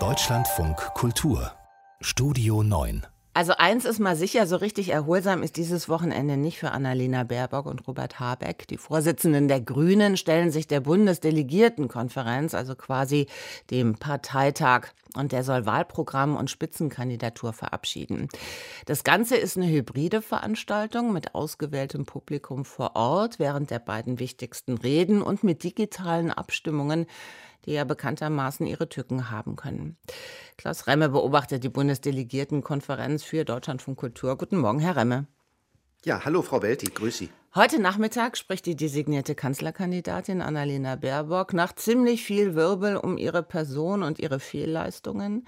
Deutschlandfunk Kultur Studio 9 also eins ist mal sicher, so richtig erholsam ist dieses Wochenende nicht für Annalena Baerbock und Robert Habeck. Die Vorsitzenden der Grünen stellen sich der Bundesdelegiertenkonferenz, also quasi dem Parteitag, und der soll Wahlprogramm und Spitzenkandidatur verabschieden. Das Ganze ist eine hybride Veranstaltung mit ausgewähltem Publikum vor Ort während der beiden wichtigsten Reden und mit digitalen Abstimmungen die ja bekanntermaßen ihre Tücken haben können. Klaus Remme beobachtet die Bundesdelegiertenkonferenz für Deutschlandfunk Kultur. Guten Morgen, Herr Remme. Ja, hallo Frau Welti, grüß Sie. Heute Nachmittag spricht die designierte Kanzlerkandidatin Annalena Baerbock nach ziemlich viel Wirbel um ihre Person und ihre Fehlleistungen.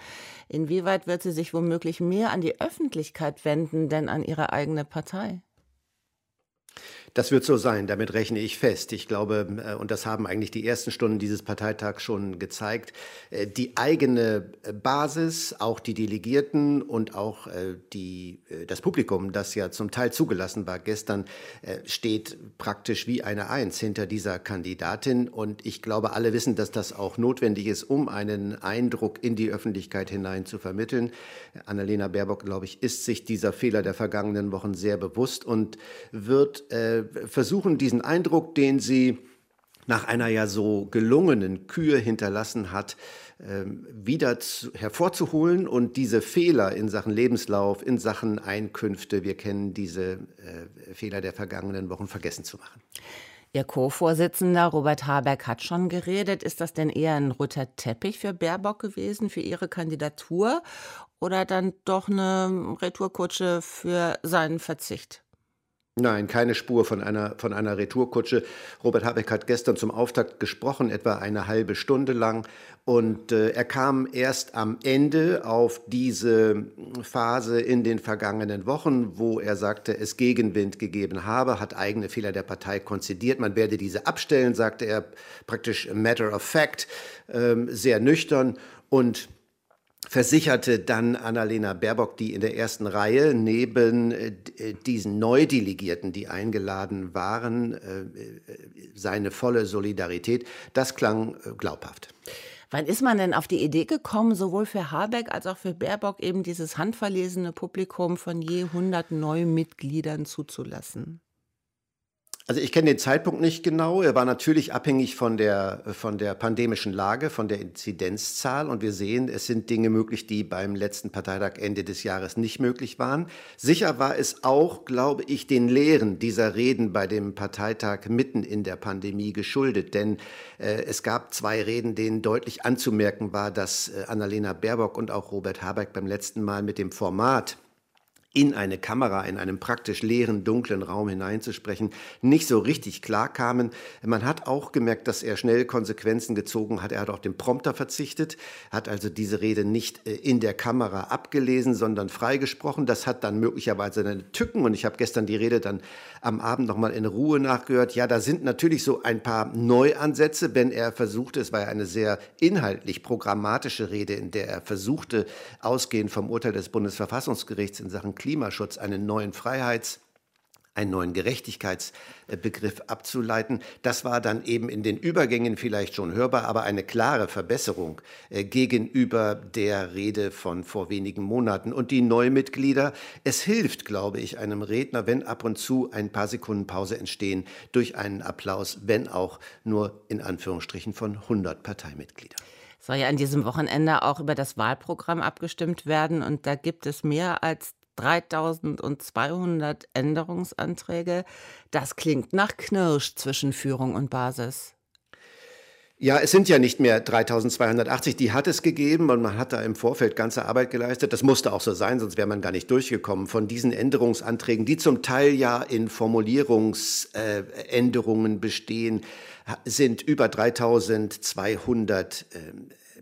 Inwieweit wird sie sich womöglich mehr an die Öffentlichkeit wenden, denn an ihre eigene Partei? Das wird so sein, damit rechne ich fest. Ich glaube, äh, und das haben eigentlich die ersten Stunden dieses Parteitags schon gezeigt, äh, die eigene äh, Basis, auch die Delegierten und auch die, das Publikum, das ja zum Teil zugelassen war gestern, steht praktisch wie eine Eins hinter dieser Kandidatin. Und ich glaube, alle wissen, dass das auch notwendig ist, um einen Eindruck in die Öffentlichkeit hinein zu vermitteln. Annalena Baerbock, glaube ich, ist sich dieser Fehler der vergangenen Wochen sehr bewusst und wird äh, versuchen, diesen Eindruck, den sie nach einer ja so gelungenen Kür hinterlassen hat, ähm, wieder zu, hervorzuholen und diese Fehler in Sachen Lebenslauf, in Sachen Einkünfte, wir kennen diese äh, Fehler der vergangenen Wochen, vergessen zu machen. Ihr Co-Vorsitzender Robert Habeck hat schon geredet. Ist das denn eher ein roter Teppich für Baerbock gewesen, für ihre Kandidatur? Oder dann doch eine Retourkutsche für seinen Verzicht? Nein, keine Spur von einer, von einer Retourkutsche. Robert Habeck hat gestern zum Auftakt gesprochen, etwa eine halbe Stunde lang. Und äh, er kam erst am Ende auf diese Phase in den vergangenen Wochen, wo er sagte, es Gegenwind gegeben habe, hat eigene Fehler der Partei konzidiert. Man werde diese abstellen, sagte er praktisch matter of fact, äh, sehr nüchtern. Und versicherte dann Annalena Baerbock, die in der ersten Reihe neben äh, diesen Neudelegierten, die eingeladen waren, äh, seine volle Solidarität. Das klang äh, glaubhaft. Wann ist man denn auf die Idee gekommen, sowohl für Habeck als auch für Baerbock eben dieses handverlesene Publikum von je 100 Neumitgliedern zuzulassen? Also ich kenne den Zeitpunkt nicht genau. Er war natürlich abhängig von der, von der pandemischen Lage, von der Inzidenzzahl. Und wir sehen, es sind Dinge möglich, die beim letzten Parteitag Ende des Jahres nicht möglich waren. Sicher war es auch, glaube ich, den Lehren dieser Reden bei dem Parteitag mitten in der Pandemie geschuldet. Denn äh, es gab zwei Reden, denen deutlich anzumerken war, dass äh, Annalena Baerbock und auch Robert Habeck beim letzten Mal mit dem Format in eine Kamera, in einem praktisch leeren, dunklen Raum hineinzusprechen, nicht so richtig klar kamen. Man hat auch gemerkt, dass er schnell Konsequenzen gezogen hat. Er hat auf den Prompter verzichtet, hat also diese Rede nicht äh, in der Kamera abgelesen, sondern freigesprochen. Das hat dann möglicherweise seine Tücken und ich habe gestern die Rede dann am Abend nochmal in Ruhe nachgehört. Ja, da sind natürlich so ein paar Neuansätze, wenn er versuchte, es war ja eine sehr inhaltlich programmatische Rede, in der er versuchte, ausgehend vom Urteil des Bundesverfassungsgerichts in Sachen Klimaschutz einen neuen Freiheits- einen neuen Gerechtigkeitsbegriff abzuleiten. Das war dann eben in den Übergängen vielleicht schon hörbar, aber eine klare Verbesserung äh, gegenüber der Rede von vor wenigen Monaten. Und die Neumitglieder, es hilft, glaube ich, einem Redner, wenn ab und zu ein paar Sekunden Pause entstehen, durch einen Applaus, wenn auch nur in Anführungsstrichen von 100 Parteimitgliedern soll ja an diesem Wochenende auch über das Wahlprogramm abgestimmt werden. Und da gibt es mehr als 3200 Änderungsanträge. Das klingt nach Knirsch zwischen Führung und Basis. Ja, es sind ja nicht mehr 3280, die hat es gegeben und man hat da im Vorfeld ganze Arbeit geleistet. Das musste auch so sein, sonst wäre man gar nicht durchgekommen. Von diesen Änderungsanträgen, die zum Teil ja in Formulierungsänderungen bestehen, sind über 3200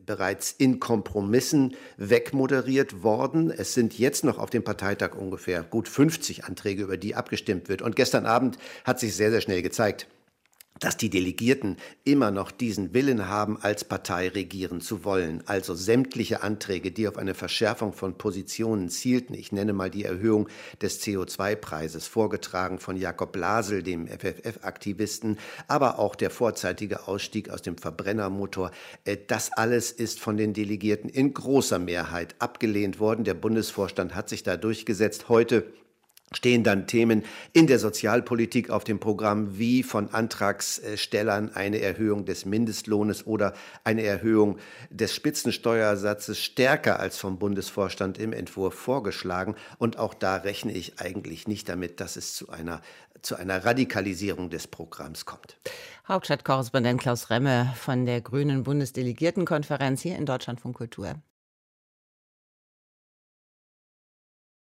bereits in Kompromissen wegmoderiert worden. Es sind jetzt noch auf dem Parteitag ungefähr gut 50 Anträge, über die abgestimmt wird. Und gestern Abend hat sich sehr, sehr schnell gezeigt, dass die Delegierten immer noch diesen Willen haben, als Partei regieren zu wollen. Also sämtliche Anträge, die auf eine Verschärfung von Positionen zielten, ich nenne mal die Erhöhung des CO2-Preises, vorgetragen von Jakob Blasel, dem FFF-Aktivisten, aber auch der vorzeitige Ausstieg aus dem Verbrennermotor, äh, das alles ist von den Delegierten in großer Mehrheit abgelehnt worden. Der Bundesvorstand hat sich da durchgesetzt. Heute stehen dann Themen in der Sozialpolitik auf dem Programm wie von Antragstellern eine Erhöhung des Mindestlohnes oder eine Erhöhung des Spitzensteuersatzes stärker als vom Bundesvorstand im Entwurf vorgeschlagen. Und auch da rechne ich eigentlich nicht damit, dass es zu einer, zu einer Radikalisierung des Programms kommt. Hauptstadtkorrespondent Klaus Remme von der Grünen Bundesdelegiertenkonferenz hier in Deutschland von Kultur.